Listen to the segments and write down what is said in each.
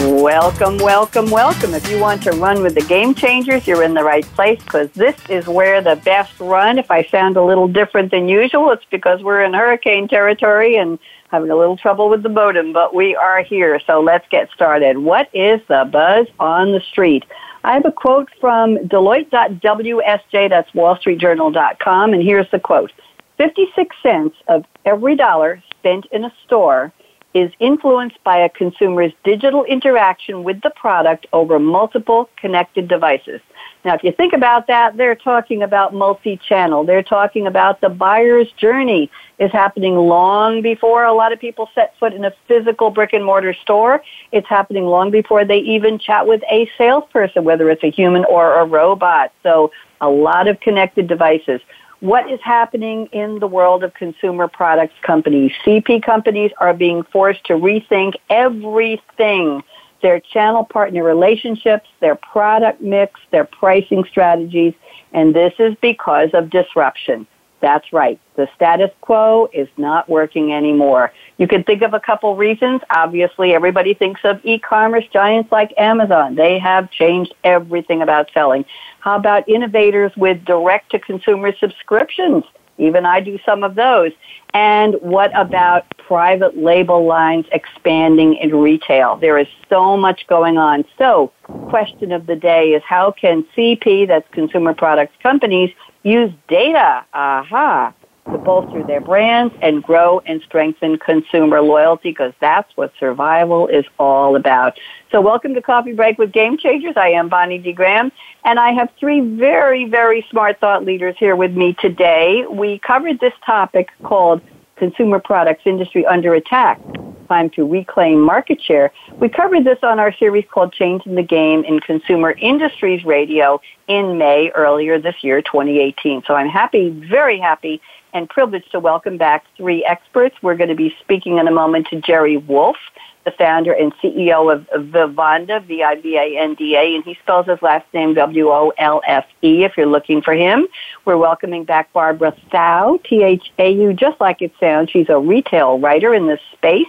Welcome, welcome, welcome. If you want to run with the game changers, you're in the right place because this is where the best run. If I sound a little different than usual, it's because we're in hurricane territory and having a little trouble with the modem, but we are here. So let's get started. What is the buzz on the street? I have a quote from Deloitte.WSJ, that's WallStreetJournal.com, and here's the quote. 56 cents of every dollar spent in a store is influenced by a consumer's digital interaction with the product over multiple connected devices. Now, if you think about that, they're talking about multi-channel. They're talking about the buyer's journey is happening long before a lot of people set foot in a physical brick and mortar store. It's happening long before they even chat with a salesperson, whether it's a human or a robot. So a lot of connected devices what is happening in the world of consumer products companies. CP companies are being forced to rethink everything their channel partner relationships, their product mix, their pricing strategies, and this is because of disruption. That's right. The status quo is not working anymore. You can think of a couple reasons. Obviously, everybody thinks of e-commerce giants like Amazon. They have changed everything about selling. How about innovators with direct to consumer subscriptions? Even I do some of those. And what about private label lines expanding in retail? There is so much going on. So, question of the day is how can CP, that's consumer products companies, use data, aha, to bolster their brands and grow and strengthen consumer loyalty because that's what survival is all about. So welcome to Coffee Break with Game Changers. I am Bonnie D. Graham and I have three very, very smart thought leaders here with me today. We covered this topic called Consumer Products Industry Under Attack time to reclaim market share. We covered this on our series called Changing the Game in Consumer Industries Radio in May earlier this year, 2018. So I'm happy, very happy, and privileged to welcome back three experts. We're going to be speaking in a moment to Jerry Wolfe, the founder and CEO of Vivanda, V-I-V-A-N-D-A, and he spells his last name W-O-L-F-E if you're looking for him. We're welcoming back Barbara Thau, T-H-A-U, just like it sounds. She's a retail writer in this space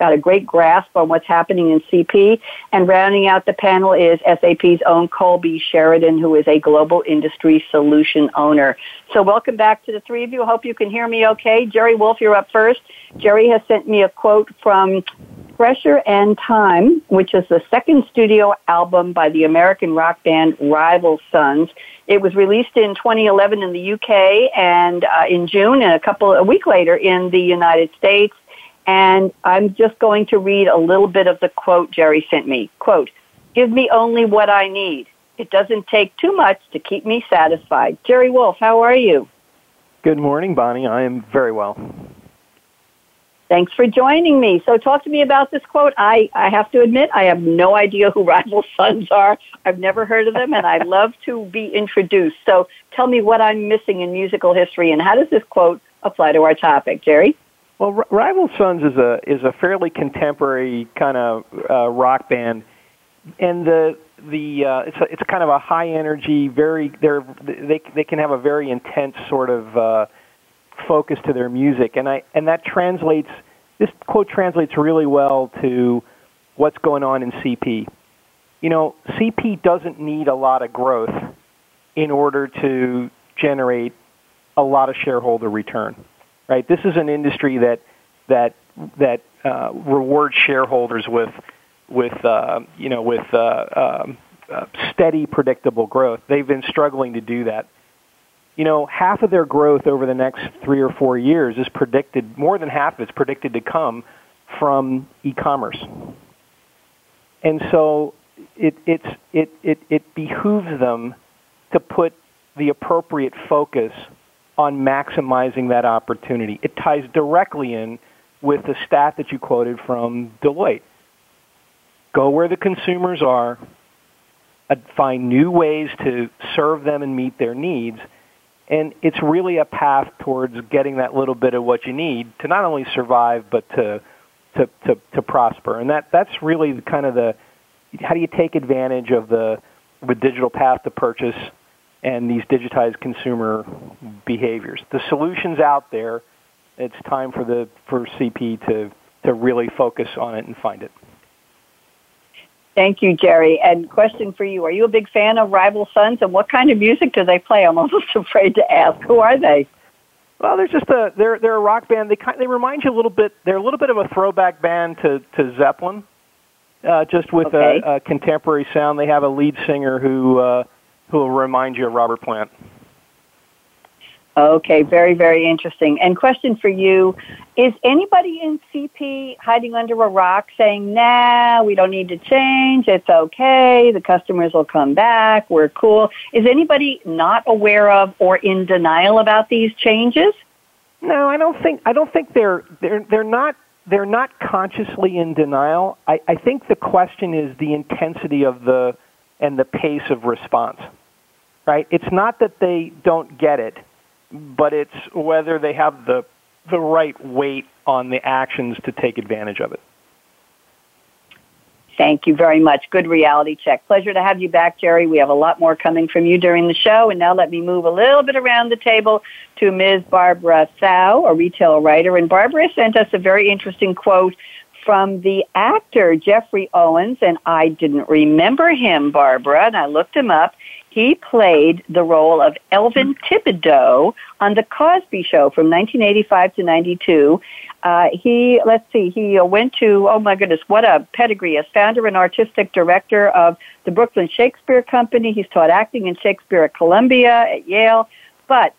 got a great grasp on what's happening in CP. And rounding out the panel is SAP's own Colby Sheridan, who is a global industry solution owner. So welcome back to the three of you. Hope you can hear me okay. Jerry Wolfe, you're up first. Jerry has sent me a quote from Pressure and Time, which is the second studio album by the American rock band Rival Sons. It was released in 2011 in the UK and uh, in June and a couple a week later in the United States. And I'm just going to read a little bit of the quote Jerry sent me. Quote, give me only what I need. It doesn't take too much to keep me satisfied. Jerry Wolfe, how are you? Good morning, Bonnie. I am very well. Thanks for joining me. So talk to me about this quote. I, I have to admit, I have no idea who Rival Sons are. I've never heard of them, and I'd love to be introduced. So tell me what I'm missing in musical history, and how does this quote apply to our topic, Jerry? Well, R- Rival Sons is a is a fairly contemporary kind of uh, rock band, and the the uh, it's a, it's kind of a high energy, very they're they they can have a very intense sort of uh, focus to their music, and I and that translates this quote translates really well to what's going on in CP. You know, CP doesn't need a lot of growth in order to generate a lot of shareholder return right? This is an industry that that that uh, rewards shareholders with with uh, you know with uh, um, uh, steady, predictable growth. They've been struggling to do that. You know, half of their growth over the next three or four years is predicted. More than half of it's predicted to come from e-commerce, and so it it's it it, it behooves them to put the appropriate focus on maximizing that opportunity. It ties directly in with the stat that you quoted from Deloitte. Go where the consumers are, uh, find new ways to serve them and meet their needs, and it's really a path towards getting that little bit of what you need to not only survive but to to to, to prosper. And that that's really kind of the how do you take advantage of the the digital path to purchase and these digitized consumer behaviors. The solutions out there. It's time for the for CP to to really focus on it and find it. Thank you, Jerry. And question for you: Are you a big fan of Rival Sons, and what kind of music do they play? I'm almost afraid to ask. Who are they? Well, they're just a they're they're a rock band. They kind they remind you a little bit. They're a little bit of a throwback band to to Zeppelin, uh, just with okay. a, a contemporary sound. They have a lead singer who uh, who will remind you of Robert Plant. Okay, very, very interesting. And question for you Is anybody in CP hiding under a rock saying, nah, we don't need to change, it's okay, the customers will come back, we're cool? Is anybody not aware of or in denial about these changes? No, I don't think I don't think they're they're they're not they're not consciously in denial. I, I think the question is the intensity of the and the pace of response. Right? It's not that they don't get it but it's whether they have the the right weight on the actions to take advantage of it. Thank you very much. Good reality check. Pleasure to have you back, Jerry. We have a lot more coming from you during the show. And now let me move a little bit around the table to Ms. Barbara Thau, a retail writer. And Barbara sent us a very interesting quote from the actor Geoffrey Owens, and I didn't remember him, Barbara, and I looked him up. He played the role of Elvin Tibideaux on The Cosby Show from 1985 to 92. Uh, he, let's see, he uh, went to, oh my goodness, what a pedigree, as founder and artistic director of the Brooklyn Shakespeare Company. He's taught acting in Shakespeare at Columbia, at Yale, but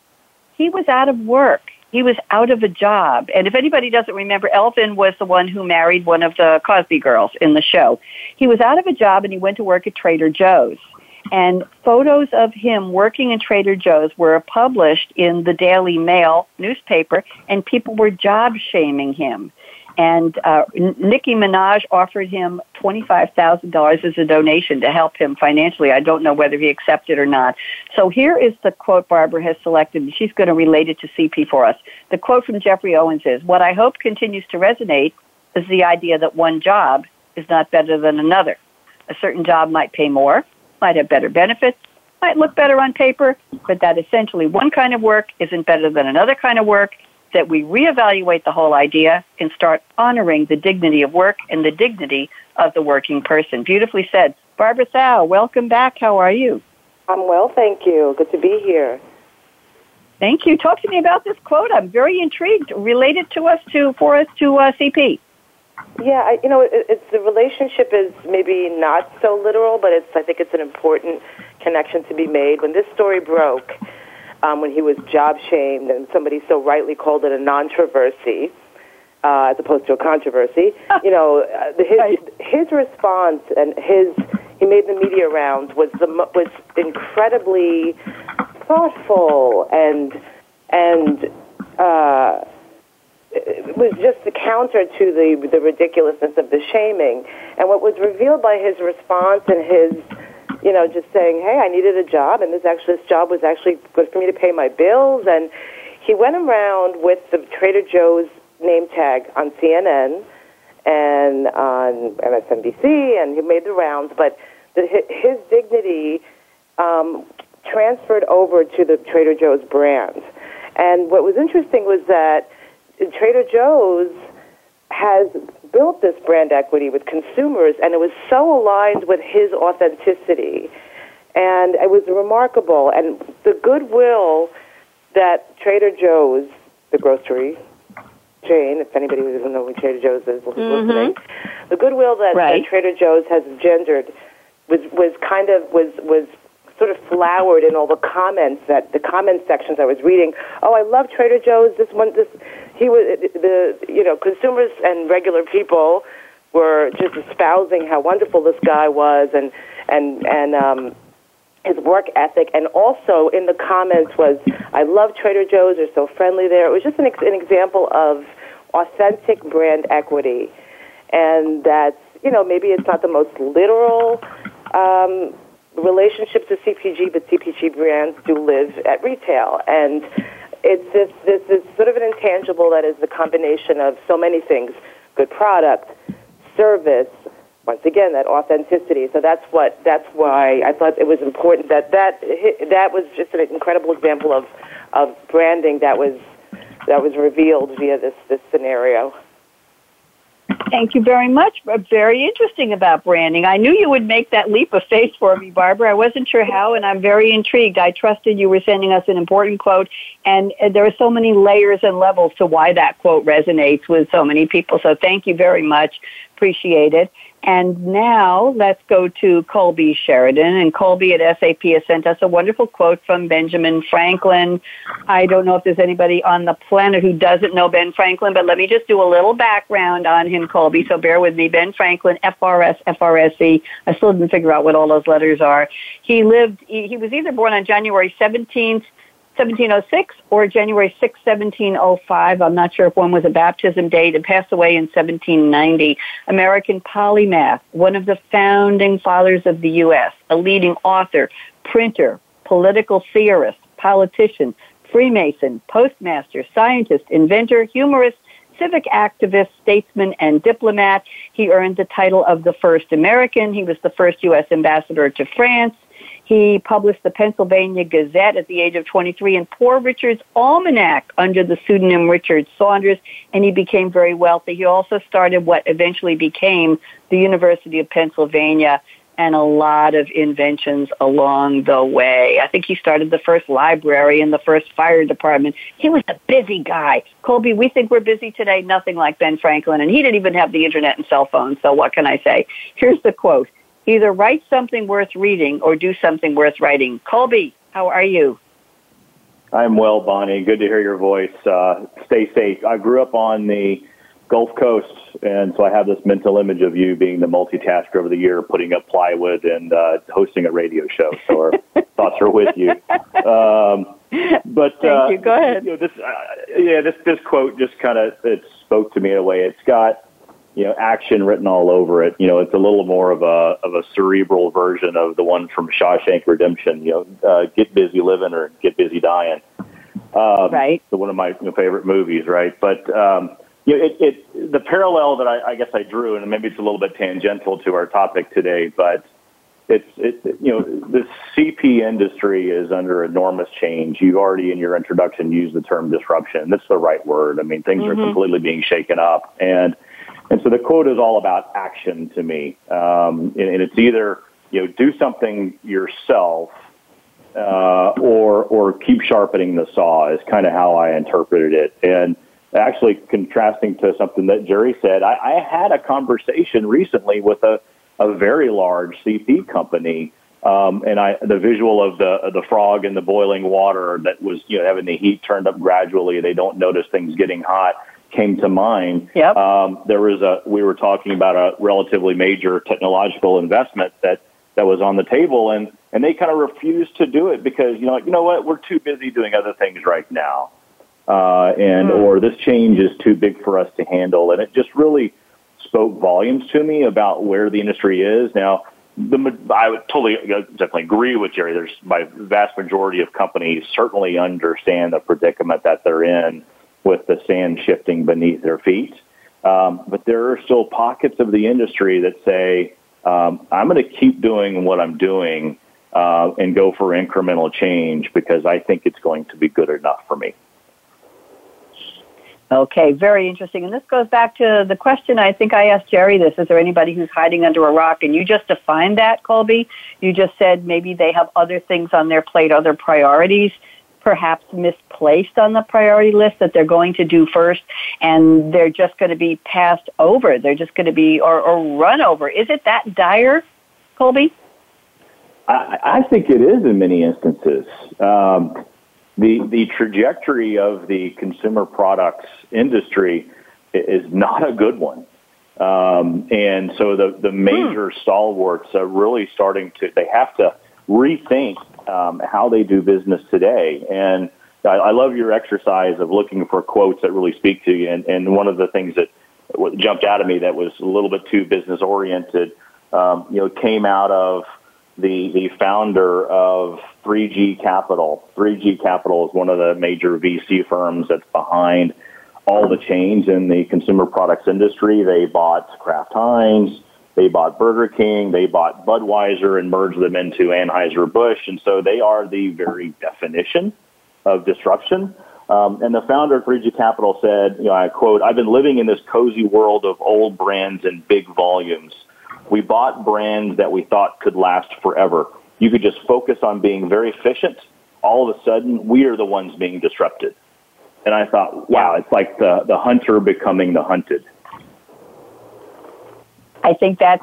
he was out of work. He was out of a job. And if anybody doesn't remember, Elvin was the one who married one of the Cosby girls in the show. He was out of a job and he went to work at Trader Joe's and photos of him working in Trader Joe's were published in the Daily Mail newspaper, and people were job shaming him. And uh, Nicki Minaj offered him $25,000 as a donation to help him financially. I don't know whether he accepted or not. So here is the quote Barbara has selected, and she's going to relate it to CP for us. The quote from Geoffrey Owens is, What I hope continues to resonate is the idea that one job is not better than another. A certain job might pay more, might have better benefits, might look better on paper, but that essentially one kind of work isn't better than another kind of work, that we reevaluate the whole idea and start honoring the dignity of work and the dignity of the working person. Beautifully said. Barbara Thau, welcome back. How are you? I'm well, thank you. Good to be here. Thank you. Talk to me about this quote. I'm very intrigued. Related to us to for us to uh, CP. Yeah, I, you know, it, it's the relationship is maybe not so literal, but it's I think it's an important connection to be made. When this story broke, um, when he was job shamed, and somebody so rightly called it a non-controversy, uh, as opposed to a controversy, you know, uh, his right. his response and his he made the media rounds was the was incredibly thoughtful and and. Uh, was just the counter to the the ridiculousness of the shaming. And what was revealed by his response and his, you know, just saying, "Hey, I needed a job, and this actually this job was actually good for me to pay my bills." And he went around with the Trader Joe's name tag on CNN and on MSNBC, and he made the rounds. But the, his dignity um, transferred over to the Trader Joe's brand. And what was interesting was that Trader Joe's has built this brand equity with consumers, and it was so aligned with his authenticity. And it was remarkable. And the goodwill that Trader Joe's, the grocery chain, if anybody doesn't know who Trader Joe's is mm-hmm. listening, the goodwill that, right. that Trader Joe's has engendered was, was kind of was, was sort of flowered in all the comments that the comment sections I was reading. Oh, I love Trader Joe's. This one, this he was the you know consumers and regular people were just espousing how wonderful this guy was and and and um his work ethic. And also in the comments was I love Trader Joe's. They're so friendly there. It was just an, ex- an example of authentic brand equity. And that's you know maybe it's not the most literal um relationships with CPG, but CPG brands do live at retail, and it's this this is sort of an intangible that is the combination of so many things: good product, service. Once again, that authenticity. So that's what that's why I thought it was important that that that was just an incredible example of of branding that was that was revealed via this this scenario. Thank you very much. Uh, very interesting about branding. I knew you would make that leap of faith for me, Barbara. I wasn't sure how, and I'm very intrigued. I trusted you were sending us an important quote, and uh, there are so many layers and levels to why that quote resonates with so many people. So thank you very much. Appreciate it. And now let's go to Colby Sheridan. And Colby at SAP has sent us a wonderful quote from Benjamin Franklin. I don't know if there's anybody on the planet who doesn't know Ben Franklin, but let me just do a little background on him, Colby. So bear with me. Ben Franklin, FRS, FRSE. I still didn't figure out what all those letters are. He lived, he was either born on January 17th, 1706 or January 6, 1705. I'm not sure if one was a baptism date and passed away in 1790. American polymath, one of the founding fathers of the U.S., a leading author, printer, political theorist, politician, Freemason, postmaster, scientist, inventor, humorist, civic activist, statesman, and diplomat. He earned the title of the first American. He was the first U.S. ambassador to France. He published the Pennsylvania Gazette at the age of 23 and Poor Richard's Almanac under the pseudonym Richard Saunders, and he became very wealthy. He also started what eventually became the University of Pennsylvania and a lot of inventions along the way. I think he started the first library and the first fire department. He was a busy guy. Colby, we think we're busy today, nothing like Ben Franklin, and he didn't even have the internet and cell phones, so what can I say? Here's the quote. Either write something worth reading or do something worth writing. Colby, how are you? I'm well, Bonnie. Good to hear your voice. Uh, stay safe. I grew up on the Gulf Coast, and so I have this mental image of you being the multitasker of the year, putting up plywood and uh, hosting a radio show. So our thoughts are with you. Um, but Thank uh, you. Go ahead. You know, this, uh, yeah, this this quote just kind of it spoke to me in a way. It's got you know, action written all over it. You know, it's a little more of a of a cerebral version of the one from Shawshank Redemption. You know, uh, get busy living or get busy dying. Um, right. So one of my you know, favorite movies, right? But um, you know, it, it the parallel that I, I guess I drew, and maybe it's a little bit tangential to our topic today, but it's it, you know the CP industry is under enormous change. You've already in your introduction used the term disruption. That's the right word. I mean, things mm-hmm. are completely being shaken up, and and so the quote is all about action to me. Um, and, and, it's either, you know, do something yourself uh, or, or keep sharpening the saw is kind of how I interpreted it. And actually contrasting to something that Jerry said, I, I had a conversation recently with a, a very large CP company um, and I, the visual of the the frog in the boiling water that was you know having the heat turned up gradually. They don't notice things getting hot came to mind. Yep. Um, there was a we were talking about a relatively major technological investment that that was on the table, and and they kind of refused to do it because you know like, you know what we're too busy doing other things right now, uh, and mm. or this change is too big for us to handle, and it just really spoke volumes to me about where the industry is now. The, I would totally definitely agree with Jerry. There's my vast majority of companies certainly understand the predicament that they're in with the sand shifting beneath their feet. Um, but there are still pockets of the industry that say, um, I'm going to keep doing what I'm doing uh, and go for incremental change because I think it's going to be good enough for me. Okay, very interesting. And this goes back to the question I think I asked Jerry this. Is there anybody who's hiding under a rock? And you just defined that, Colby. You just said maybe they have other things on their plate, other priorities perhaps misplaced on the priority list that they're going to do first and they're just going to be passed over. They're just going to be, or, or run over. Is it that dire, Colby? I, I think it is in many instances. Um, the, the trajectory of the consumer products industry is not a good one. Um, and so the, the major hmm. stalwarts are really starting to, they have to rethink um, how they do business today. And I, I love your exercise of looking for quotes that really speak to you. And, and one of the things that jumped out at me that was a little bit too business oriented, um, you know, came out of the the founder of 3G Capital. 3G Capital is one of the major VC firms that's behind all the change in the consumer products industry. They bought Kraft Heinz, they bought Burger King, they bought Budweiser and merged them into Anheuser-Busch. And so they are the very definition of disruption. Um, and the founder of 3G Capital said, you know, I quote, I've been living in this cozy world of old brands and big volumes. We bought brands that we thought could last forever. You could just focus on being very efficient. All of a sudden, we are the ones being disrupted. And I thought, wow, it's like the, the hunter becoming the hunted. I think that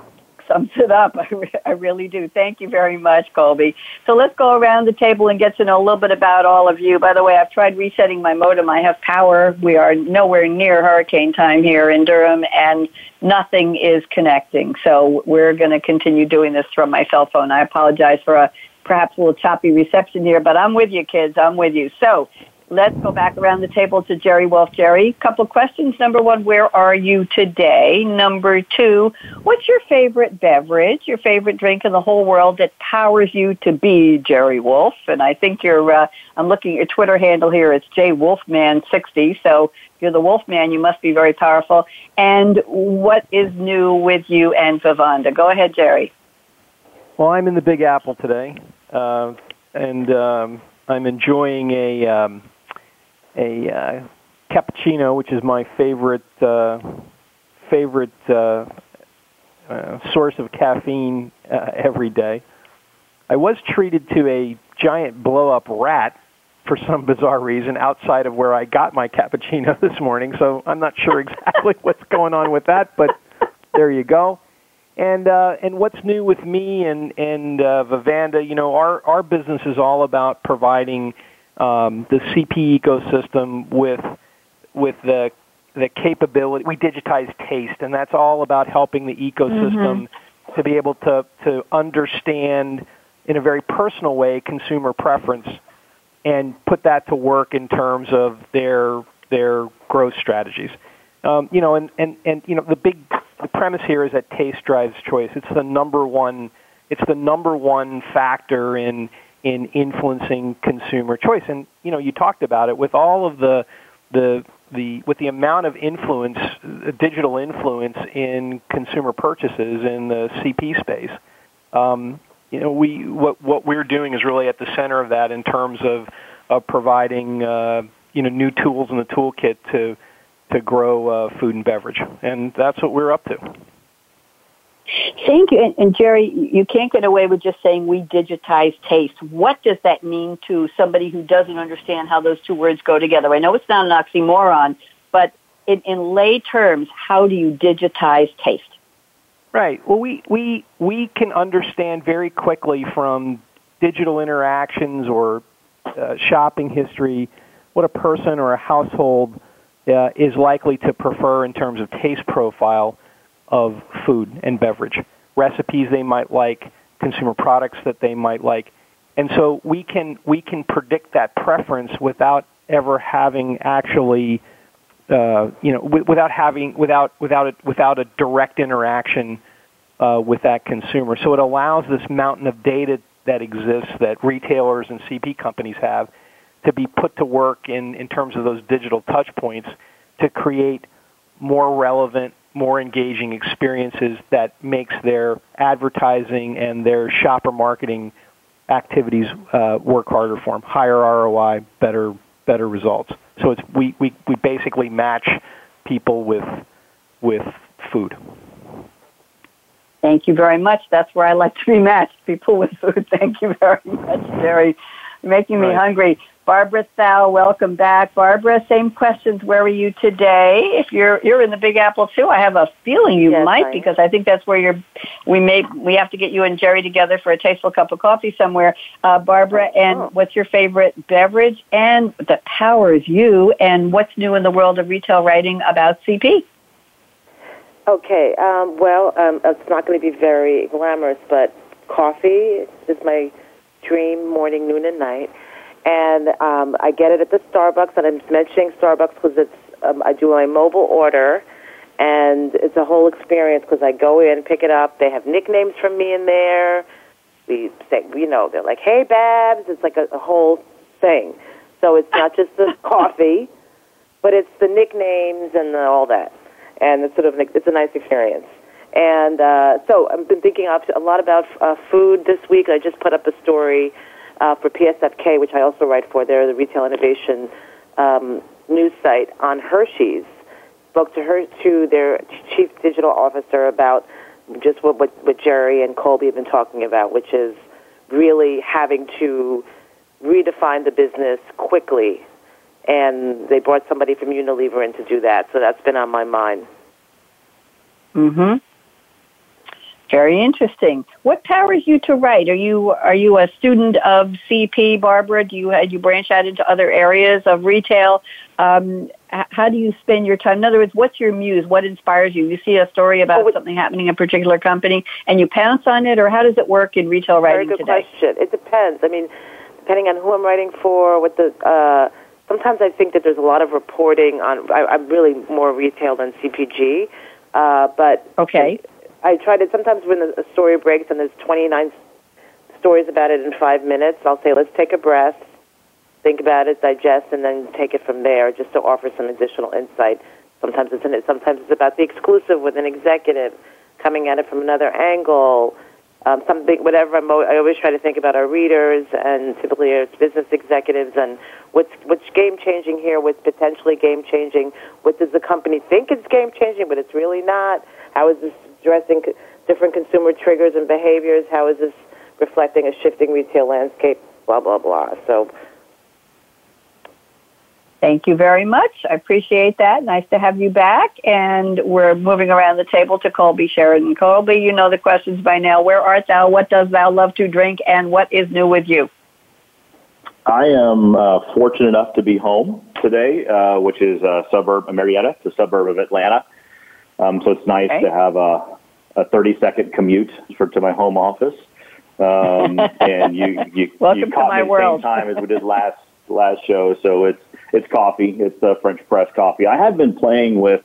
sums it up. I, re- I really do. Thank you very much, Colby. So let's go around the table and get to know a little bit about all of you. By the way, I've tried resetting my modem. I have power. We are nowhere near hurricane time here in Durham, and nothing is connecting. So we're going to continue doing this from my cell phone. I apologize for a perhaps a little choppy reception here, but I'm with you, kids. I'm with you. So let's go back around the table to Jerry Wolfe. Jerry, A couple of questions. Number one, where are you today? Number two, what's your favorite beverage, your favorite drink in the whole world that powers you to be Jerry Wolfe? And I think you're, uh, I'm looking at your Twitter handle here. It's J Wolfman60. So you're the Wolfman. You must be very powerful. And what is new with you and Vivanda? Go ahead, Jerry. Well, I'm in the Big Apple today, uh, and um, I'm enjoying a um, a uh, cappuccino, which is my favorite uh, favorite uh, uh, source of caffeine uh, every day. I was treated to a giant blow up rat for some bizarre reason outside of where I got my cappuccino this morning, so I'm not sure exactly what's going on with that, but there you go. And uh, and what's new with me and and uh, Vivanda? You know, our our business is all about providing um, the CP ecosystem with with the the capability. We digitize taste, and that's all about helping the ecosystem mm-hmm. to be able to to understand in a very personal way consumer preference and put that to work in terms of their their growth strategies. Um, you know, and, and, and you know the big the premise here is that taste drives choice. It's the number one it's the number one factor in in influencing consumer choice. And you know, you talked about it with all of the the the with the amount of influence, digital influence in consumer purchases in the CP space. Um, you know, we what what we're doing is really at the center of that in terms of of providing uh, you know new tools in the toolkit to to grow uh, food and beverage, and that's what we're up to. Thank you. And, and, Jerry, you can't get away with just saying we digitize taste. What does that mean to somebody who doesn't understand how those two words go together? I know it's not an oxymoron, but in, in lay terms, how do you digitize taste? Right. Well, we, we, we can understand very quickly from digital interactions or uh, shopping history what a person or a household uh, is likely to prefer in terms of taste profile of food and beverage, recipes they might like, consumer products that they might like. And so we can we can predict that preference without ever having actually uh, you know w- without having without without a, without a direct interaction uh, with that consumer. So it allows this mountain of data that exists that retailers and CP companies have to be put to work in, in terms of those digital touch points to create more relevant more engaging experiences that makes their advertising and their shopper marketing activities uh, work harder for them, higher ROI, better better results. So it's we, we, we basically match people with with food. Thank you very much. That's where I like to be matched, people with food. Thank you very much, Jerry. Making me right. hungry. Barbara Thau, welcome back. Barbara, same questions. Where are you today? If you're you're in the Big Apple too, I have a feeling you yes, might I because I think that's where you're. We may we have to get you and Jerry together for a tasteful cup of coffee somewhere. Uh, Barbara, and oh. what's your favorite beverage and that powers you? And what's new in the world of retail writing about CP? Okay, um, well, um, it's not going to be very glamorous, but coffee is my dream morning, noon, and night and um, I get it at the Starbucks. And I'm mentioning Starbucks because it's um, I do my mobile order, and it's a whole experience because I go in, pick it up. They have nicknames from me in there. we say, you know, they're like, "Hey, Babs," it's like a, a whole thing. So it's not just the coffee, but it's the nicknames and the, all that, and it's sort of it's a nice experience. And uh, so I've been thinking a lot about uh, food this week. I just put up a story uh, for PSFK, which I also write for. They're the retail innovation um, news site on Hershey's. Spoke to her to their chief digital officer about just what, what what Jerry and Colby have been talking about, which is really having to redefine the business quickly. And they brought somebody from Unilever in to do that, so that's been on my mind. Mm-hmm. Very interesting. What powers you to write? Are you are you a student of CP, Barbara? Do you had you branch out into other areas of retail? Um, how do you spend your time? In other words, what's your muse? What inspires you? You see a story about oh, something happening in a particular company, and you pounce on it, or how does it work in retail writing today? Very good today? question. It depends. I mean, depending on who I'm writing for, what the. Uh, sometimes I think that there's a lot of reporting on. I, I'm really more retail than CPG, uh, but okay. I try to sometimes when a story breaks and there's 29 stories about it in five minutes, I'll say, let's take a breath, think about it, digest, and then take it from there, just to offer some additional insight. Sometimes it's in it. Sometimes it's about the exclusive with an executive coming at it from another angle. Um, something, whatever. I'm, I always try to think about our readers, and typically it's business executives, and what's what's game changing here, what's potentially game changing. What does the company think is game changing, but it's really not? How is this addressing different consumer triggers and behaviors? How is this reflecting a shifting retail landscape? Blah, blah, blah. So, Thank you very much. I appreciate that. Nice to have you back. And we're moving around the table to Colby Sheridan. Colby, you know the questions by now. Where art thou? What does thou love to drink? And what is new with you? I am uh, fortunate enough to be home today, uh, which is a suburb, of Marietta, it's a suburb of Atlanta. Um, so it's nice okay. to have a, a 30 second commute for, to my home office. Um, and you, you, Welcome you caught to my me world. same time as we did last, last show. So it's, it's coffee. It's a French press coffee. I have been playing with,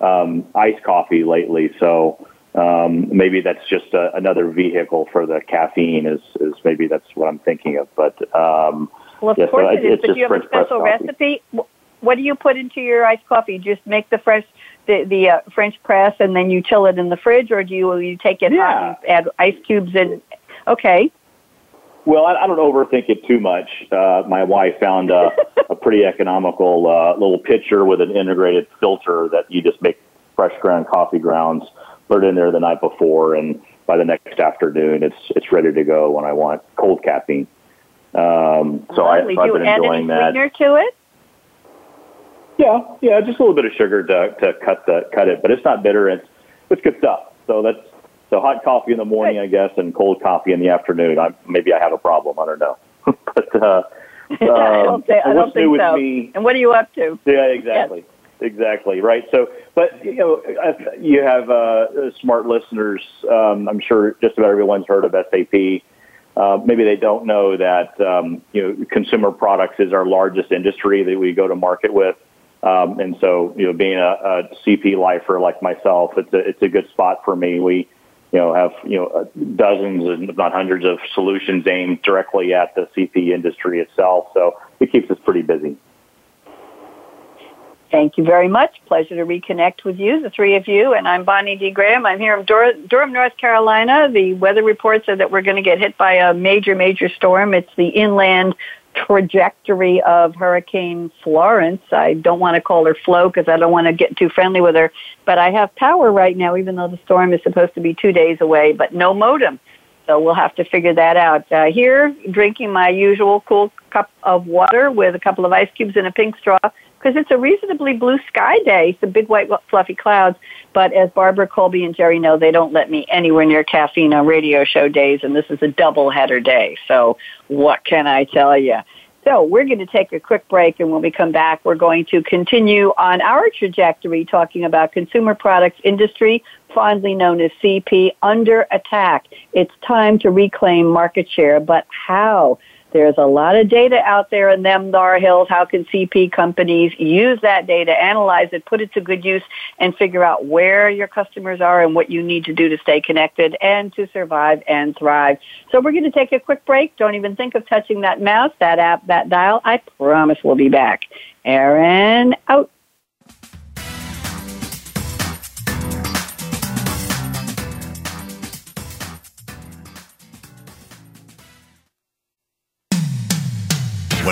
um, iced coffee lately. So, um, maybe that's just a, another vehicle for the caffeine is, is maybe that's what I'm thinking of. But, um, well, of yeah, course so it is. But do you have a special recipe? What do you put into your iced coffee? Just make the fresh the the uh, French press and then you chill it in the fridge, or do you you take it yeah. hot and add ice cubes and Okay. Well, I, I don't overthink it too much. Uh, my wife found a, a pretty economical uh, little pitcher with an integrated filter that you just make fresh ground coffee grounds, put it in there the night before, and by the next afternoon, it's it's ready to go when I want cold caffeine. Um, so, I, so I've been enjoying that. Do you add any sweetener to it? Yeah, yeah, just a little bit of sugar to to cut the cut it, but it's not bitter. It's it's good stuff. So that's so hot coffee in the morning. I guess, and cold coffee in the afternoon. I maybe I have a problem. I don't know, but uh, um, I don't, think, I don't think so. Me, and what are you up to? Yeah, exactly. Yes. Exactly right. So, but you know, you have uh, smart listeners. Um, I'm sure just about everyone's heard of SAP. Uh, maybe they don't know that um, you know consumer products is our largest industry that we go to market with. Um, and so, you know, being a, a CP lifer like myself, it's a, it's a good spot for me. We, you know, have, you know, dozens, if not hundreds of solutions aimed directly at the CP industry itself. So it keeps us pretty busy. Thank you very much. Pleasure to reconnect with you, the three of you. And I'm Bonnie D. Graham. I'm here in Durham, North Carolina. The weather reports are that we're going to get hit by a major, major storm. It's the inland trajectory of Hurricane Florence. I don't want to call her Flo because I don't want to get too friendly with her, but I have power right now, even though the storm is supposed to be two days away, but no modem. So we'll have to figure that out. Uh, here, drinking my usual cool cup of water with a couple of ice cubes and a pink straw because it's a reasonably blue sky day, some big white fluffy clouds. But as Barbara Colby and Jerry know, they don't let me anywhere near caffeine on radio show days, and this is a double header day. So what can I tell you? So we're going to take a quick break, and when we come back, we're going to continue on our trajectory talking about consumer products industry, fondly known as CP, under attack. It's time to reclaim market share, but how? There's a lot of data out there in them Dar Hills. How can CP companies use that data, analyze it, put it to good use, and figure out where your customers are and what you need to do to stay connected and to survive and thrive. So we're going to take a quick break. Don't even think of touching that mouse, that app, that dial. I promise we'll be back. Aaron out.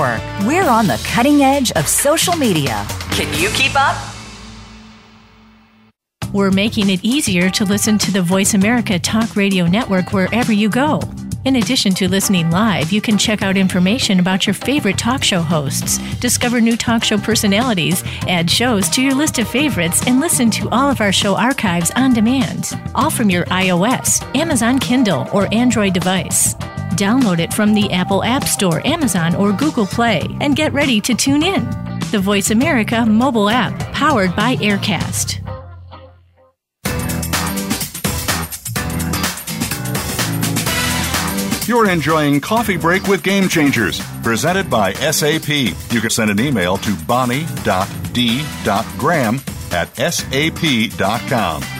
We're on the cutting edge of social media. Can you keep up? We're making it easier to listen to the Voice America Talk Radio Network wherever you go. In addition to listening live, you can check out information about your favorite talk show hosts, discover new talk show personalities, add shows to your list of favorites, and listen to all of our show archives on demand. All from your iOS, Amazon Kindle, or Android device. Download it from the Apple App Store, Amazon, or Google Play, and get ready to tune in. The Voice America mobile app, powered by AirKast. You're enjoying Coffee Break with Game Changers, presented by SAP. You can send an email to bonnie.d.graham at sap.com.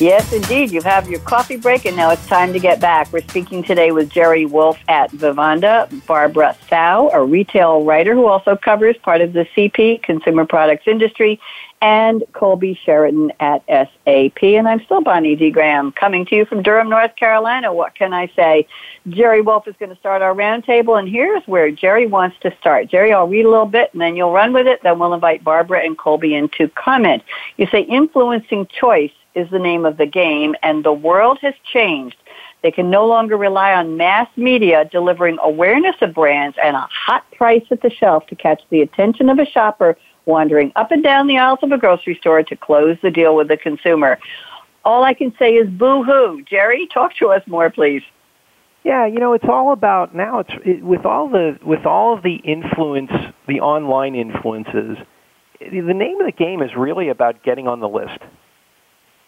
Yes, indeed. You have your coffee break, and now it's time to get back. We're speaking today with Jerry Wolfe at Vivanda, Barbara Thau, a retail writer who also covers part of the CP, consumer products industry, and Colby Sheridan at SAP. And I'm still Bonnie D. Graham, coming to you from Durham, North Carolina. What can I say? Jerry Wolfe is going to start our roundtable, and here's where Jerry wants to start. Jerry, I'll read a little bit, and then you'll run with it. Then we'll invite Barbara and Colby in to comment. You say influencing choice is the name of the game, and the world has changed. They can no longer rely on mass media delivering awareness of brands and a hot price at the shelf to catch the attention of a shopper wandering up and down the aisles of a grocery store to close the deal with the consumer. All I can say is boo hoo. Jerry, talk to us more, please. Yeah, you know, it's all about now. It's it, with all the with all of the influence, the online influences. The name of the game is really about getting on the list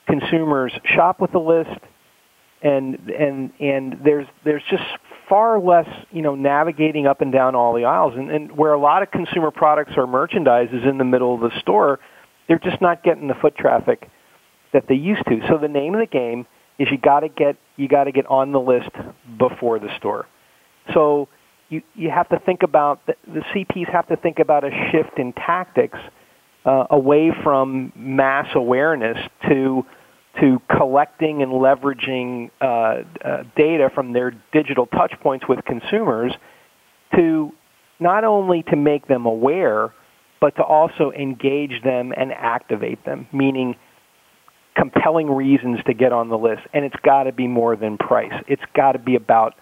consumers shop with the list and and and there's there's just far less you know navigating up and down all the aisles. And, and where a lot of consumer products or merchandise is in the middle of the store they're just not getting the foot traffic that they used to. So the name of the game is you got to get you got to get on the list before the store. So you you have to think about the, the CPs have to think about a shift in tactics uh, away from mass awareness to to collecting and leveraging uh, uh, data from their digital touchpoints with consumers to not only to make them aware, but to also engage them and activate them, meaning compelling reasons to get on the list. And it's got to be more than price. It's got to be about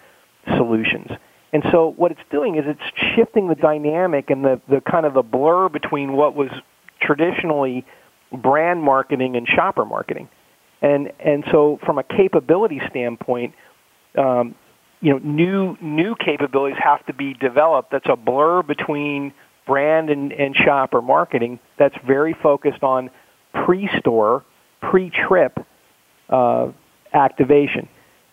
solutions. And so what it's doing is it's shifting the dynamic and the, the kind of the blur between what was traditionally brand marketing and shopper marketing. And and so from a capability standpoint, um, you know, new new capabilities have to be developed. That's a blur between brand and, and shopper marketing. That's very focused on pre-store, pre-trip uh, activation,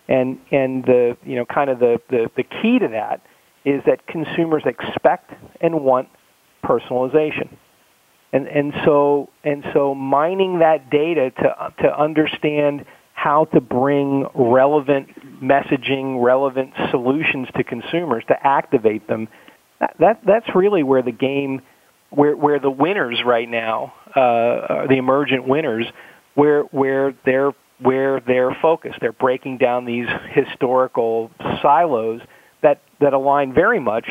and and the you know kind of the, the the key to that is that consumers expect and want personalization. And, and so and so mining that data to to understand how to bring relevant messaging, relevant solutions to consumers to activate them. That, that that's really where the game, where where the winners right now, uh, the emergent winners, where where they're where they're focused. They're breaking down these historical silos that that align very much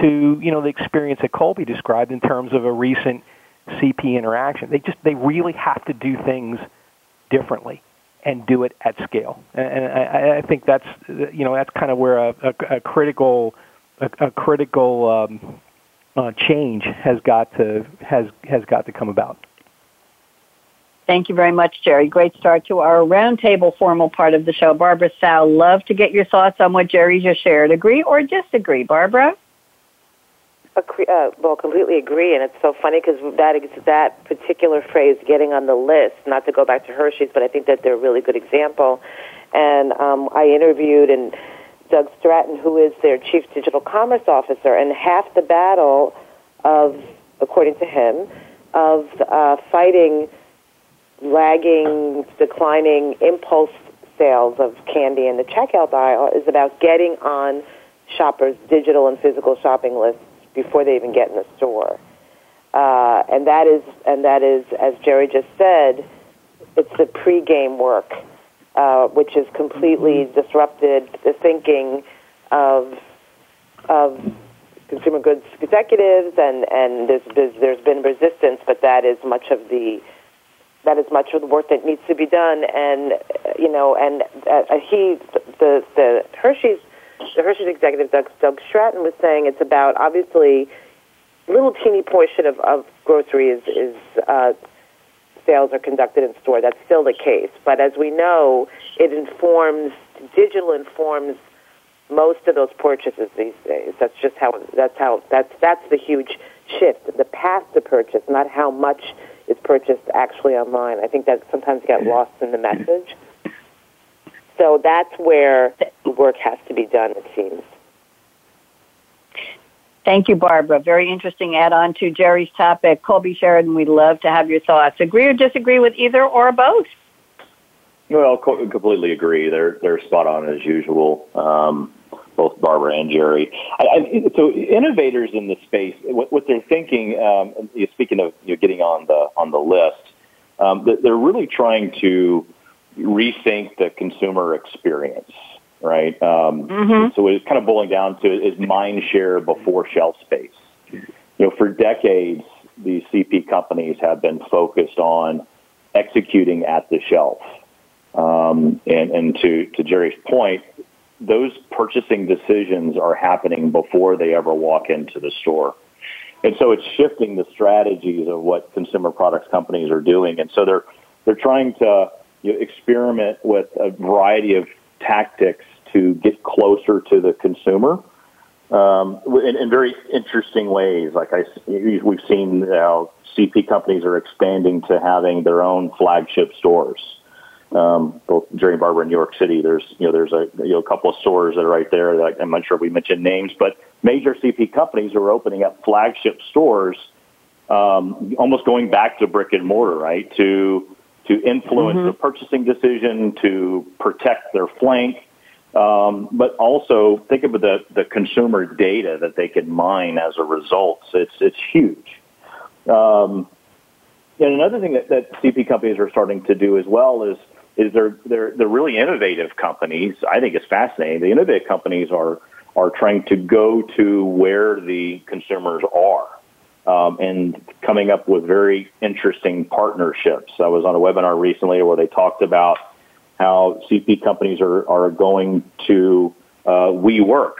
to you know the experience that Colby described in terms of a recent CP interaction. They just they really have to do things differently and do it at scale. And I, I think that's you know that's kind of where a, a, a critical a, a critical um, uh, change has got to has has got to come about. Thank you very much, Jerry. Great start to our roundtable formal part of the show. Barbara Thau, love to get your thoughts on what Jerry just shared. Agree or disagree, Barbara? Uh, well, completely agree, and it's so funny because that that particular phrase, "getting on the list," not to go back to Hershey's, but I think that they're a really good example. And um, I interviewed and Doug Stratton, who is their chief digital commerce officer, and half the battle of, according to him, of uh, fighting lagging, declining impulse sales of candy in the checkout aisle is about getting on shoppers' digital and physical shopping lists before they even get in the store. Uh, and that is, and that is, as Jerry just said, it's the pre-game work, uh, which has completely mm-hmm. disrupted the thinking of of consumer goods executives, and and there's, there's there's been resistance, but that is much of the that is much of the work that needs to be done, and you know, and uh, he the the Hershey's Hershey's executive Doug, Doug Stratton was saying it's about obviously little teeny portion of, of grocery is, uh, sales are conducted in store. That's still the case, but as we know, it informs digital informs most of those purchases these days. That's just how that's how that's that's the huge shift. The path to purchase, not how much is purchased actually online. I think that sometimes get lost in the message. So that's where the work has to be done, it seems. Thank you, Barbara. Very interesting add on to Jerry's topic. Colby Sheridan, we'd love to have your thoughts. Agree or disagree with either or both? Well, I completely agree. They're they're spot on as usual. Um, both Barbara and Jerry. I, I, so innovators in the space, what, what they're thinking. Um, speaking of you know, getting on the on the list, um, they're really trying to rethink the consumer experience, right? Um, mm-hmm. So it's kind of boiling down to is mind share before shelf space. You know, for decades, these CP companies have been focused on executing at the shelf. Um, and, and to, to Jerry's point, those purchasing decisions are happening before they ever walk into the store. And so it's shifting the strategies of what consumer products companies are doing. And so they're, they're trying to you experiment with a variety of tactics to get closer to the consumer um, in, in, very interesting ways. Like I, we've seen now, CP companies are expanding to having their own flagship stores. Um, both Jerry and Barbara in New York City, there's you know there's a you know a couple of stores that are right there. That I'm not sure we mentioned names, but major CP companies are opening up flagship stores, um, almost going back to brick and mortar, right? To to influence mm-hmm. the purchasing decision, to protect their flank, um, but also think about the, the consumer data that they can mine as a result. It's it's huge. Um, and another thing that, that CP companies are starting to do as well is is they're they're they're really innovative companies. I think it's fascinating. The innovative companies are are trying to go to where the consumers are um, and coming up with very interesting partnerships. I was on a webinar recently where they talked about how CP companies are, are going to uh, WeWork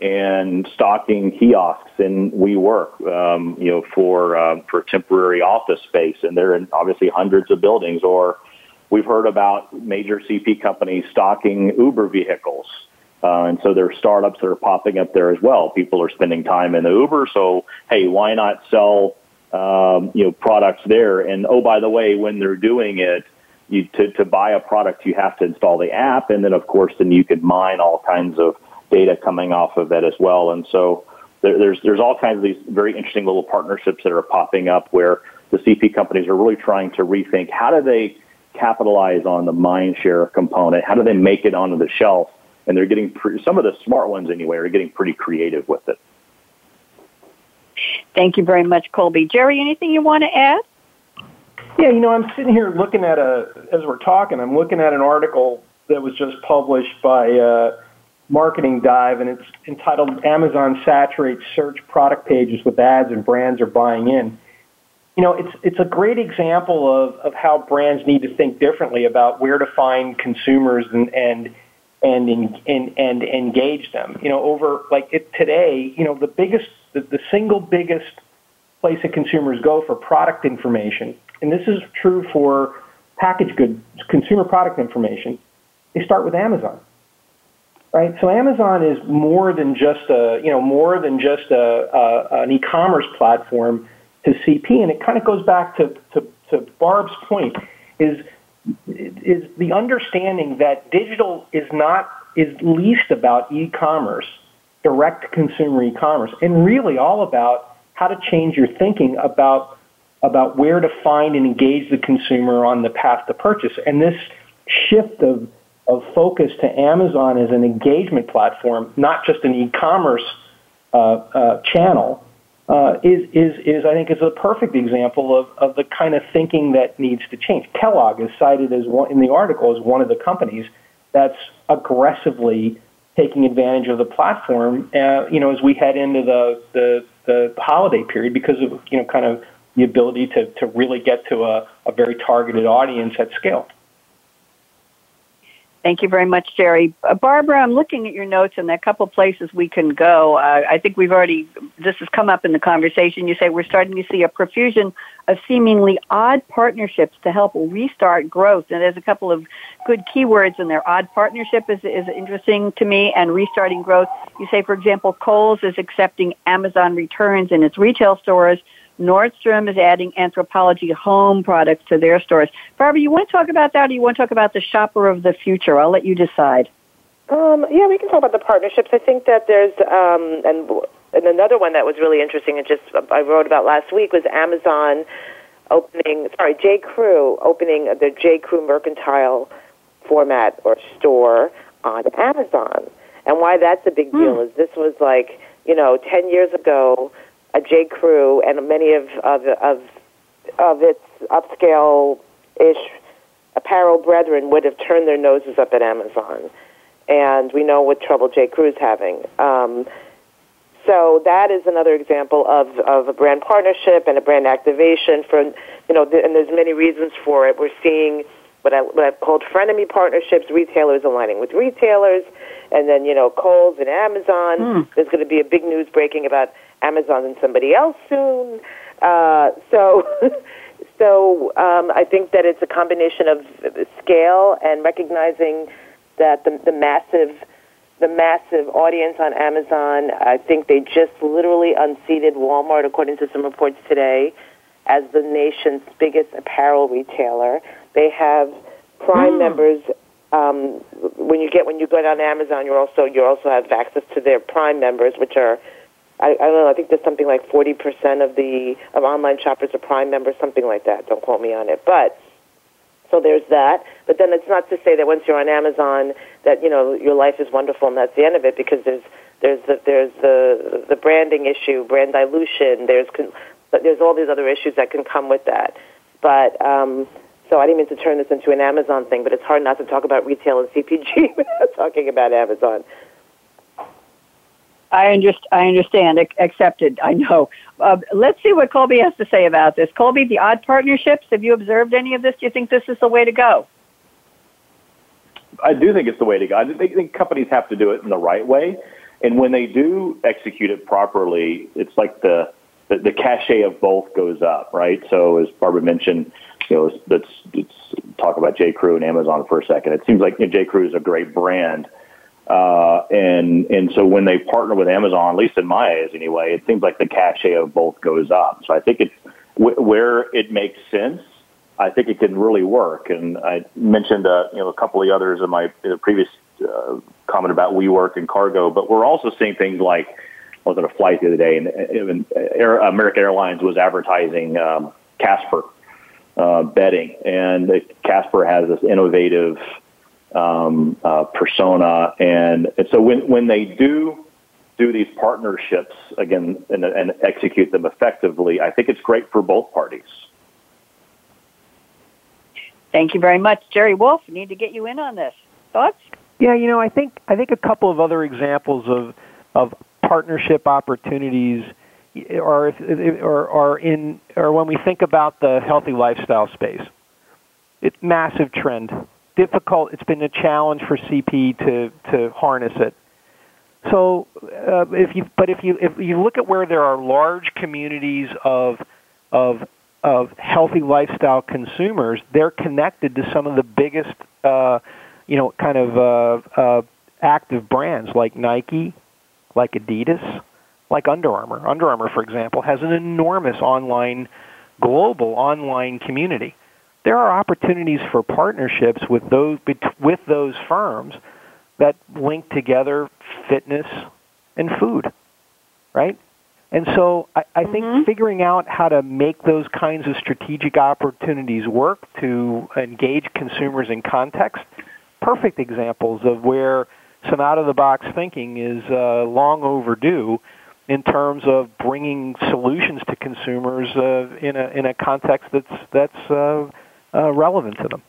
and stocking kiosks in WeWork, um, you know, for um, for temporary office space, and they're in obviously hundreds of buildings. Or we've heard about major CP companies stocking Uber vehicles Uh, and so there are startups that are popping up there as well. People are spending time in the Uber, so hey, why not sell um, you know products there? And oh, by the way, when they're doing it, you to to buy a product, you have to install the app, and then of course, then you can mine all kinds of data coming off of that as well. And so there, there's there's all kinds of these very interesting little partnerships that are popping up where the CP companies are really trying to rethink how do they capitalize on the mind share component? How do they make it onto the shelf? And they're getting pre- some of the smart ones anyway are getting pretty creative with it. Thank you very much, Colby. Jerry, anything you want to add? Yeah, you know, I'm sitting here looking at a as we're talking. I'm looking at an article that was just published by uh, Marketing Dive, and it's entitled "Amazon Saturates Search Product Pages with Ads and Brands Are Buying In." you know, it's it's a great example of, of how brands need to think differently about where to find consumers and and and and, and engage them. You know, over like it, today, you know, the biggest the, the single biggest place that consumers go for product information, and this is true for packaged goods, consumer product information, they start with Amazon. Right, so Amazon is more than just a, you know, more than just a, a an e-commerce platform to CP, and it kind of goes back to, to, to Barb's point, is is the understanding that digital is not is least about e-commerce, direct consumer e-commerce, and really all about how to change your thinking about about where to find and engage the consumer on the path to purchase. And this shift of of focus to Amazon as an engagement platform, not just an e-commerce uh, uh, channel, uh, is, is, is, I think, is a perfect example of, of the kind of thinking that needs to change. Kellogg is cited as one, in the article as one of the companies that's aggressively taking advantage of the platform, uh, you know, as we head into the, the, the holiday period because of, you know, kind of the ability to, to really get to a, a very targeted audience at scale. Thank you very much, Jerry. Uh, Barbara, I'm looking at your notes and there are a couple places we can go. Uh, I think we've already, this has come up in the conversation. You say we're starting to see a profusion of seemingly odd partnerships to help restart growth. And there's a couple of good keywords in there. Odd partnership is, is interesting to me and restarting growth. You say, for example, Kohl's is accepting Amazon returns in its retail stores Nordstrom is adding Anthropologie home products to their stores. Barbara, you want to talk about that or you want to talk about the shopper of the future? I'll let you decide. Um, yeah, we can talk about the partnerships. I think that there's, um, and, and another one that was really interesting and just I wrote about last week was Amazon opening, sorry, J. Crew opening the J. Crew mercantile format or store on Amazon. And why that's a big deal mm. is this was like, you know, 10 years ago, a J. Crew and many of of of, of its upscale ish apparel brethren would have turned their noses up at Amazon, and we know what trouble J. Crew's having. Um, so that is another example of, of a brand partnership and a brand activation for you know, and there's many reasons for it. We're seeing what I what I've called frenemy partnerships, retailers aligning with retailers, and then you know Kohl's and Amazon. Mm. There's going to be a big news breaking about Amazon and somebody else soon. Uh, so, so um, I think that it's a combination of scale and recognizing that the, the massive, the massive audience on Amazon. I think they just literally unseated Walmart, according to some reports today, as the nation's biggest apparel retailer. They have Prime mm. members. Um, when you get when you go down Amazon, you also you also have access to their Prime members, which are I, I don't know. I think there's something like 40% of the of online shoppers are Prime members, something like that. Don't quote me on it, but so there's that. But then it's not to say that once you're on Amazon that you know your life is wonderful and that's the end of it because there's there's the, there's the the branding issue, brand dilution. There's there's all these other issues that can come with that. But um, so I didn't mean to turn this into an Amazon thing, but it's hard not to talk about retail and CPG without talking about Amazon. I, underst- I understand. Accepted. I know. Uh, let's see what Colby has to say about this. Colby, the odd partnerships. Have you observed any of this? Do you think this is the way to go? I do think it's the way to go. I think companies have to do it in the right way, and when they do execute it properly, it's like the the, the cachet of both goes up, right? So as Barbara mentioned, you know, let's, let's talk about J. Crew and Amazon for a second. It seems like you know, J. Crew is a great brand Uh, and and so when they partner with Amazon, at least in my eyes anyway, it seems like the cachet of both goes up. So I think it's where it makes sense. I think it can really work. And I mentioned uh, you know a couple of the others in my uh, previous uh, comment about WeWork and cargo, but we're also seeing things like I was on a flight the other day, and Air, American Airlines was advertising um, Casper uh, bedding, and Casper has this innovative um, uh, persona, and, and so when when they do do these partnerships again and, and execute them effectively, I think it's great for both parties. Thank you very much, Jerry Wolfe. Need to get you in on this. Thoughts? Yeah, you know, I think I think a couple of other examples of of partnership opportunities are or are in or when we think about the healthy lifestyle space. It's massive trend. Difficult. It's been a challenge for CP to to harness it. So uh, if you but if you if you look at where there are large communities of of of healthy lifestyle consumers, they're connected to some of the biggest uh, you know kind of uh, uh, active brands like Nike, like Adidas, like Under Armour. Under Armour, for example, has an enormous online, global online community. There are opportunities for partnerships with those with those firms that link together fitness and food, right? And so I, I think mm-hmm. figuring out how to make those kinds of strategic opportunities work to engage consumers in context, perfect examples of where some out of the box thinking is uh, long overdue in terms of bringing solutions to consumers uh, in a in a context that's that's uh, uh, relevant to them.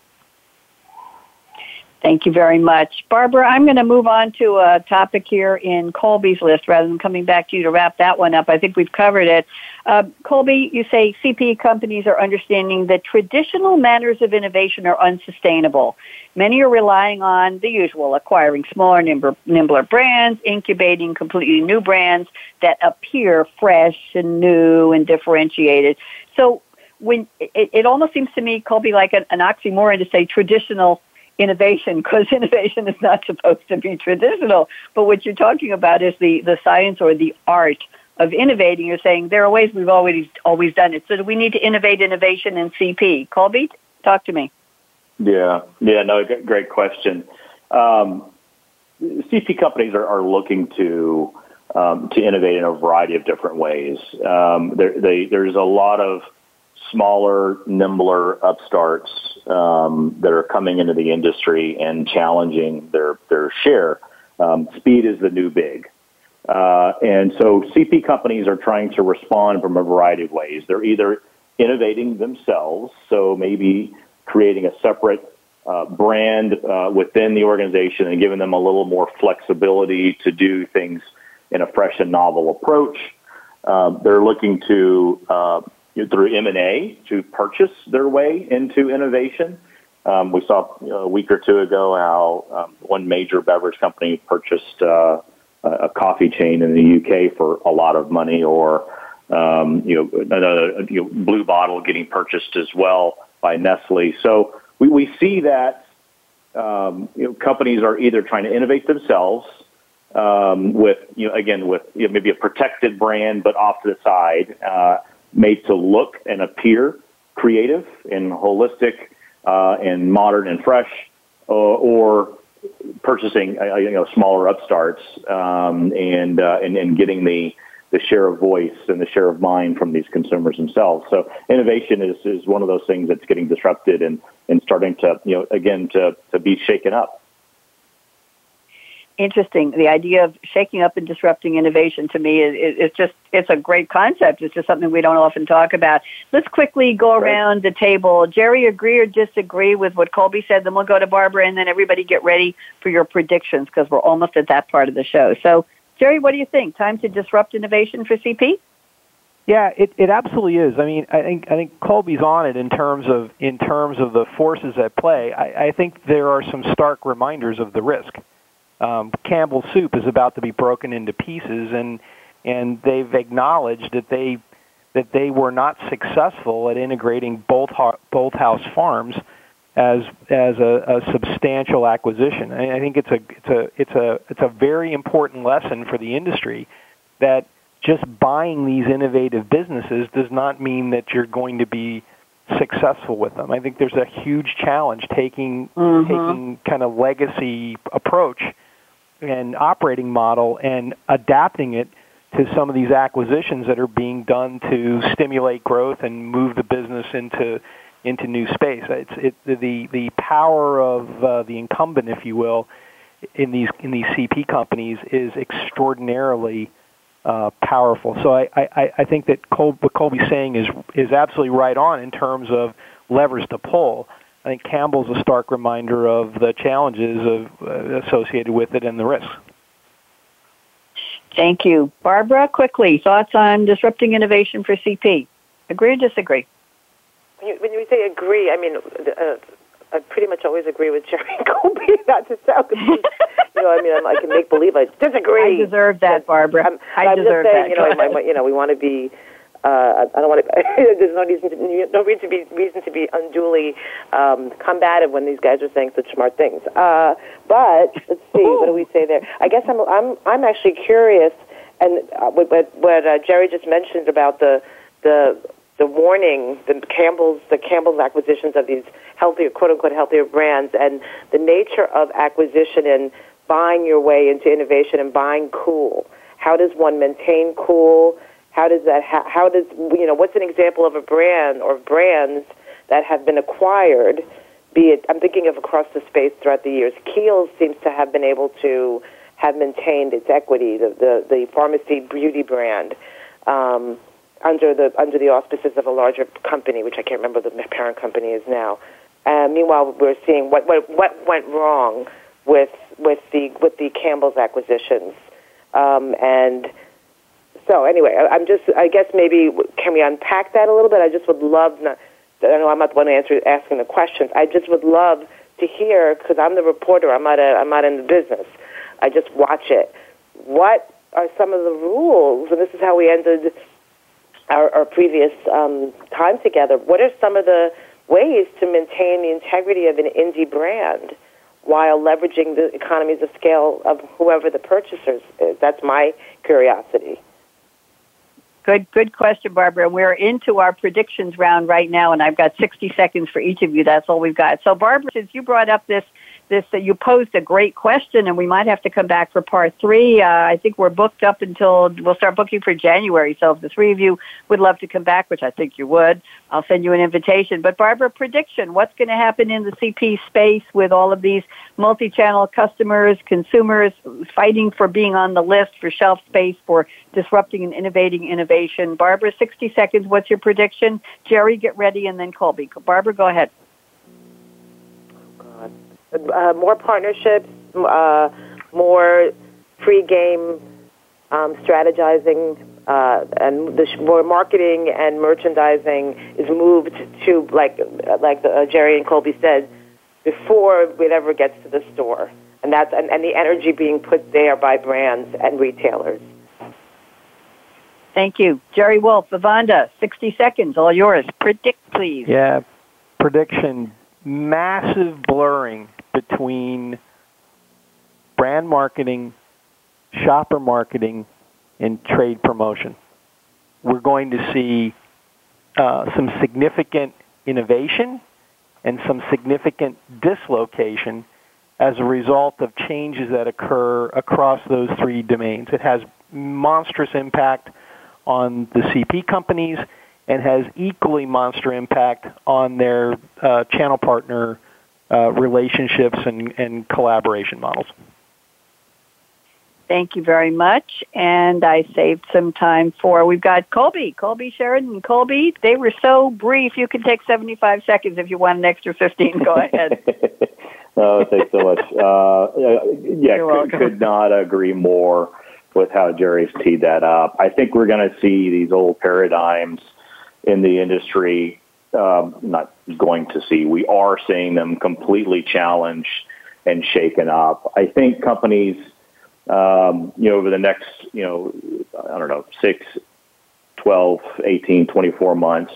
Thank you very much. Barbara, I'm going to move on to a topic here in Colby's list rather than coming back to you to wrap that one up. I think we've covered it. Uh, Colby, you say CPE companies are understanding that traditional manners of innovation are unsustainable. Many are relying on the usual, acquiring smaller, nimbler, nimbler brands, incubating completely new brands that appear fresh and new and differentiated. So when it, it almost seems to me, Colby, like an, an oxymoron to say traditional innovation because innovation is not supposed to be traditional. But what you're talking about is the, the science or the art of innovating. You're saying there are ways we've always always done it. So we need to innovate innovation in CP? Colby, talk to me. Yeah, yeah, no, great question. Um, CP companies are, are looking to um, to innovate in a variety of different ways. Um, there, they, there's a lot of smaller, nimbler upstarts um, that are coming into the industry and challenging their their share. Um, speed is the new big. Uh, and so CP companies are trying to respond from a variety of ways. They're either innovating themselves, so maybe creating a separate uh, brand uh, within the organization and giving them a little more flexibility to do things in a fresh and novel approach. Um, they're looking to uh, through M&A to purchase their way into innovation. Um, we saw you know, a week or two ago how um, one major beverage company purchased uh, a coffee chain in the UK for a lot of money, or um, you know another you know, Blue Bottle getting purchased as well by Nestle. So we, we see that um, you know, companies are either trying to innovate themselves um, with you know again with you know, maybe a protected brand but off to the side. Uh, made to look and appear creative and holistic uh, and modern and fresh, uh, or purchasing uh, you know smaller upstarts um, and, uh, and and getting the the share of voice and the share of mind from these consumers themselves. So innovation is, is one of those things that's getting disrupted and, and starting to, you know, again, to, to be shaken up interesting. The idea of shaking up and disrupting innovation to me is, is, just, it's a great concept. It's just something we don't often talk about. Let's quickly go right. around the table. Jerry, agree or disagree with what Colby said? Then we'll go to Barbara and then everybody get ready for your predictions because we're almost at that part of the show. So, Jerry, what do you think? Time to disrupt innovation for CP? Yeah, it, it absolutely is. I mean, I think I think Colby's on it in terms of in terms of the forces at play. I, I think there are some stark reminders of the risk um, Campbell Soup is about to be broken into pieces, and and they've acknowledged that they that they were not successful at integrating both Bolthouse Farms as as a, a substantial acquisition. I, I think it's a it's a it's a it's a very important lesson for the industry that just buying these innovative businesses does not mean that you're going to be successful with them. I think there's a huge challenge taking mm-hmm. taking kind of legacy approach and operating model and adapting it to some of these acquisitions that are being done to stimulate growth and move the business into into new space. It's it, the the power of uh, the incumbent, if you will, in these in these CP companies is extraordinarily uh, powerful. So I, I, I think that Col- what Colby's saying is is absolutely right on in terms of levers to pull. I think Campbell's a stark reminder of the challenges of, uh, associated with it and the risks. Thank you. Barbara, quickly, thoughts on disrupting innovation for CP? Agree or disagree? When you, when you say agree, I mean, uh, I pretty much always agree with Jerry Colby. Not to sound, you know, I mean, I'm, I can make believe I disagree. I deserve that, Barbara. I'm, I I'm deserve just saying, that. You know, you know, we want to be uh, I don't want to. there's no reason to no reason to be reason to be unduly um, combative when these guys are saying such smart things. Uh, but let's see, what do we say there? I guess I'm I'm I'm actually curious, and uh, what what uh, Jerry just mentioned about the the the warning, the Campbell's the Campbell's acquisitions of these healthier quote unquote healthier brands, and the nature of acquisition and buying your way into innovation and buying cool. How does one maintain cool? How does that? How, how does you know? What's an example of a brand or brands that have been acquired? Be it, I'm thinking of across the space throughout the years. Kiehl's seems to have been able to have maintained its equity, the the, the pharmacy beauty brand. Um, under the under the auspices of a larger company, which I can't remember the parent company is now. Uh, meanwhile, we're seeing what, what what went wrong with with the with the Campbell's acquisitions, um, and so anyway, I, I'm just, I guess maybe can we unpack that a little bit? I just would love, not, I know I'm not the one answer, asking the questions. I just would love to hear because I'm the reporter. I'm not, a, I'm not in the business. I just watch it. What are some of the rules? And this is how we ended our, our previous um, time together. What are some of the ways to maintain the integrity of an indie brand? while leveraging the economies of scale of whoever the purchasers is. That's my curiosity. Good, good question, Barbara. We're into our predictions round right now, and I've got 60 seconds for each of you. That's all we've got. So, Barbara, since you brought up this this uh, you posed a great question, and we might have to come back for part three. Uh, I think we're booked up until we'll start booking for January. So if the three of you would love to come back, which I think you would, I'll send you an invitation. But Barbara, prediction: what's going to happen in the CP space with all of these multi-channel customers, consumers fighting for being on the list for shelf space, for disrupting and innovating innovation? Barbara, 60 seconds. What's your prediction? Jerry, get ready, and then Colby. Barbara, go ahead uh, more partnerships, uh, more pre-game um, strategizing, uh, and the sh- more marketing and merchandising is moved to like like the, uh, Jerry and Colby said before it ever gets to the store, and that's and, and the energy being put there by brands and retailers. Thank you, Jerry Wolfe, Vivanda. Sixty seconds, all yours. Predict, please. Yeah, prediction: massive blurring between brand marketing, shopper marketing, and trade promotion. We're going to see uh, some significant innovation and some significant dislocation as a result of changes that occur across those three domains. It has monstrous impact on the CP companies and has equally monster impact on their uh, channel partner uh, relationships and, and collaboration models. Thank you very much. And I saved some time for, we've got Colby, Colby Sheridan. And Colby, they were so brief, you can take 75 seconds if you want an extra 15. Go ahead. oh, thanks so much. Uh, yeah, could, could not agree more with how Jerry's teed that up. I think we're going to see these old paradigms in the industry um, not going to see. We are seeing them completely challenged and shaken up. I think companies, um, you know, over the next, you know, I don't know, six, 12, 18, 24 months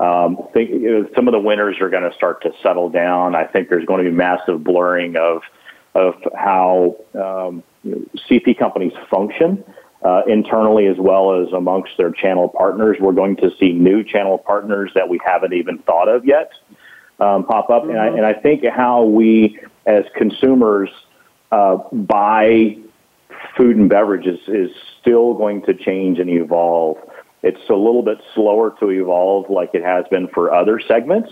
Um, think you know, some of the winners are going to start to settle down. I think there's going to be massive blurring of of how um, you know, CP companies function uh, internally as well as amongst their channel partners. We're going to see new channel partners that we haven't even thought of yet um, pop up, mm-hmm. and, I, and I think how we as consumers uh, buy food and beverages is still going to change and evolve. It's a little bit slower to evolve like it has been for other segments.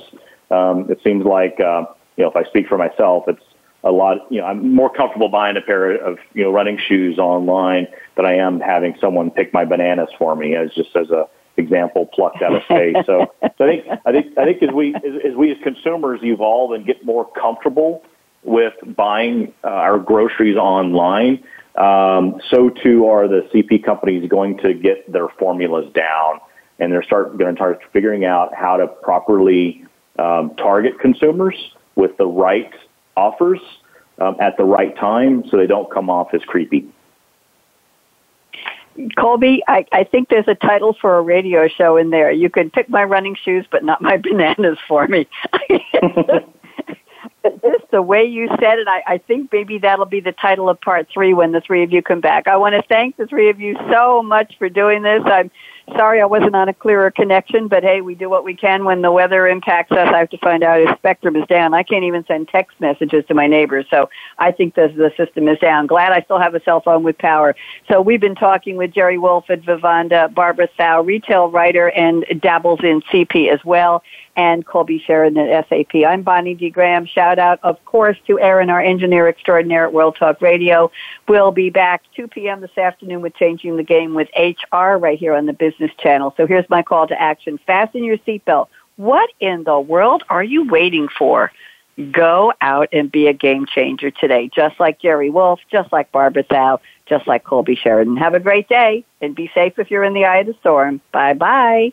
Um, it seems like, uh, you know, if I speak for myself, it's a lot, you know, I'm more comfortable buying a pair of, you know, running shoes online than I am having someone pick my bananas for me as just as a example plucked out of space. so, so I think, I think, I think as we, as, as we as consumers evolve and get more comfortable with buying uh, our groceries online, um, so too are the CP companies going to get their formulas down, and they're start going to start figuring out how to properly um, target consumers with the right offers um, at the right time, so they don't come off as creepy. Colby, I, I think there's a title for a radio show in there. You can pick my running shoes, but not my bananas for me. just the way you said it, I, I think maybe that'll be the title of part three when the three of you come back. I want to thank the three of you so much for doing this. I'm sorry I wasn't on a clearer connection, but hey, we do what we can when the weather impacts us. I have to find out if spectrum is down. I can't even send text messages to my neighbors, so I think the, the system is down. Glad I still have a cell phone with power. So we've been talking with Jerry Wolfe at Vivanda, Barbara Thau, retail writer, and dabbles in CP as well and Colby Sheridan at SAP. I'm Bonnie D. Graham. Shout out, of course, to Aaron, our engineer extraordinaire at World Talk Radio. We'll be back 2 p.m. this afternoon with Changing the Game with HR right here on the Business Channel. So here's my call to action. Fasten your seatbelt. What in the world are you waiting for? Go out and be a game changer today, just like Jerry Wolfe, just like Barbara Thau, just like Colby Sheridan. Have a great day and be safe if you're in the eye of the storm. Bye bye.